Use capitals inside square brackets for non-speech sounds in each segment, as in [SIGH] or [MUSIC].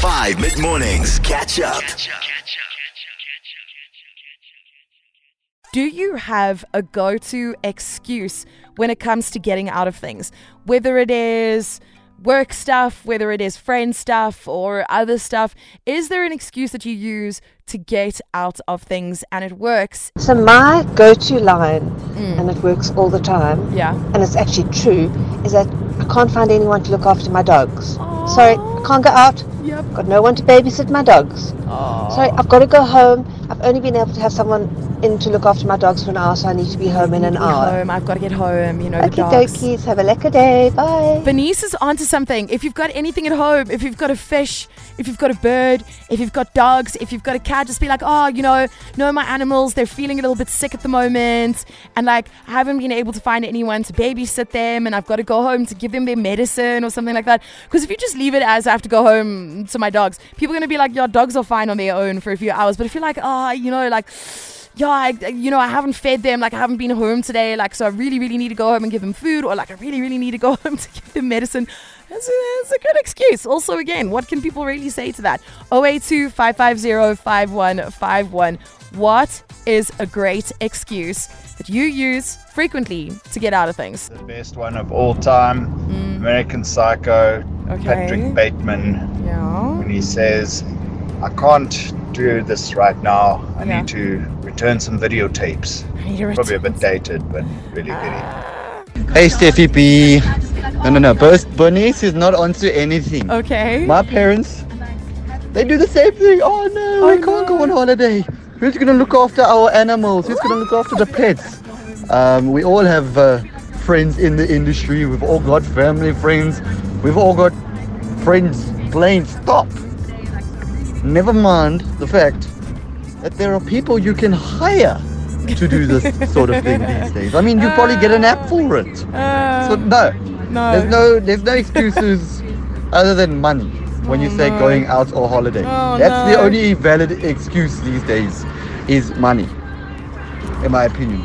5 mid mornings. Catch up. Do you have a go to excuse when it comes to getting out of things? Whether it is work stuff, whether it is friend stuff or other stuff, is there an excuse that you use to get out of things and it works? So my go-to line, mm. and it works all the time, Yeah. and it's actually true, is that I can't find anyone to look after my dogs. Oh, Sorry, I can't go out. Yep. Got no one to babysit my dogs. Sorry, I've got to go home. I've only been able to have someone in to look after my dogs for an hour, so I need to be home in an hour. home. I've got to get home. You know, the Okay, dokies. Have a lekker day. Bye. Bernice is onto something. If you've got anything at home, if you've got a fish, if you've got a bird, if you've got dogs, if you've got a cat, just be like, oh, you know, no, my animals, they're feeling a little bit sick at the moment. And like, I haven't been able to find anyone to babysit them. And I've got to go home to give them their medicine or something like that. Because if you just leave it as I have to go home to my dogs, people are going to be like, your dogs are fine on their own for a few hours. But if you're like, oh, you know, like, yeah, I, you know, I haven't fed them, like I haven't been home today, like so I really, really need to go home and give them food, or like I really, really need to go [LAUGHS] home to give them medicine. That's a, that's a good excuse. Also, again, what can people really say to that? 082 550 5151. What is a great excuse that you use frequently to get out of things? The best one of all time, mm. American Psycho, Okay. Patrick Bateman, Yeah. when he says, I can't do this right now. I Yeah. need to return some videotapes. I need to Probably a bit dated, but really good. Hey Steffi B. No, no, no. Bernice is not onto anything. Okay. My parents, they do the same thing. Oh no, Oh, we can't no. go on holiday. Who's gonna look after our animals? Who's gonna look after the pets? Um, we all have uh, friends in the industry. We've all got family friends. We've all got friends playing stop. Never mind the fact that there are people you can hire to do this [LAUGHS] sort of thing these days. I mean, you probably get an app for it. Uh, So no, no. there's no there's no excuses other than money when you Oh, say no. going out or holiday. Oh, That's the only valid excuse these days is money. In my opinion.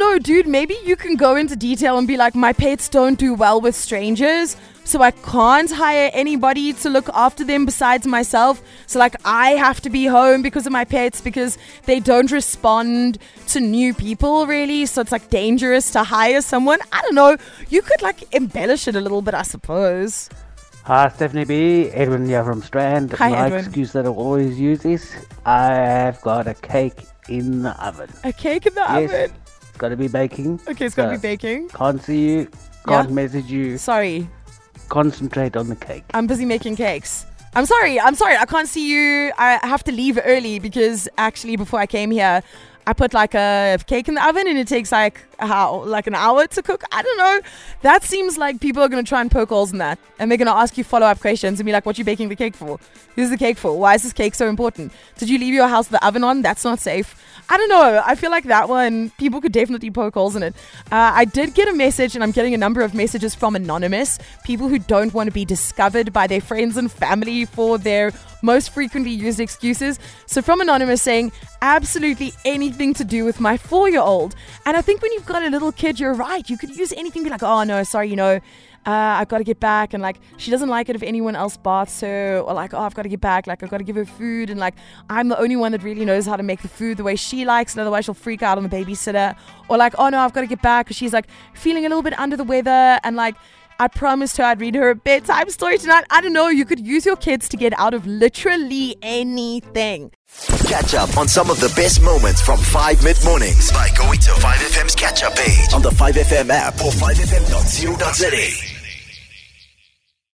I know, dude. Maybe you can go into detail and be like, my pets don't do well with strangers, so I can't hire anybody to look after them besides myself. So, like, I have to be home because of my pets because they don't respond to new people, really. So, it's like dangerous to hire someone. I don't know. You could like embellish it a little bit, I suppose. Hi, Stephanie B. Edwin here from Strand. Hi, My Edwin. excuse that I always use is I've got a cake in the oven. A cake in the Yes. oven. It's got to be baking. Okay, it's gonna be baking. Can't see you. Can't message you. Sorry, Concentrate on the cake. I'm busy making cakes. I'm sorry. I'm sorry. I can't see you. I have to leave early because actually, before I came here, I put like a cake in the oven and it takes like how like an hour to cook. I don't know. That seems like people are gonna try and poke holes in that, and they're gonna ask you follow up questions and be like, "What are you baking the cake for? Who's the cake for? Why is this cake so important? Did you leave your house with the oven on? That's not safe." I don't know. I feel like that one, people could definitely poke holes in it. Uh, I did get a message, and I'm getting a number of messages from Anonymous, people who don't want to be discovered by their friends and family for their most frequently used excuses. So, from Anonymous saying, absolutely anything to do with my four year old. And I think when you've got a little kid, you're right. You could use anything, be like, oh no, sorry, you know. Uh, I've got to get back, and like she doesn't like it if anyone else baths her, or like, oh, I've got to get back, like I've got to give her food, and like I'm the only one that really knows how to make the food the way she likes, and otherwise she'll freak out on the babysitter, or like, oh no, I've got to get back because she's like feeling a little bit under the weather, and like I promised her I'd read her a bedtime story tonight. I don't know, you could use your kids to get out of literally anything. Catch up on some of the best moments from 5 mid mornings by going to 5FM's catch up page on the 5FM app or 5FM.co.za.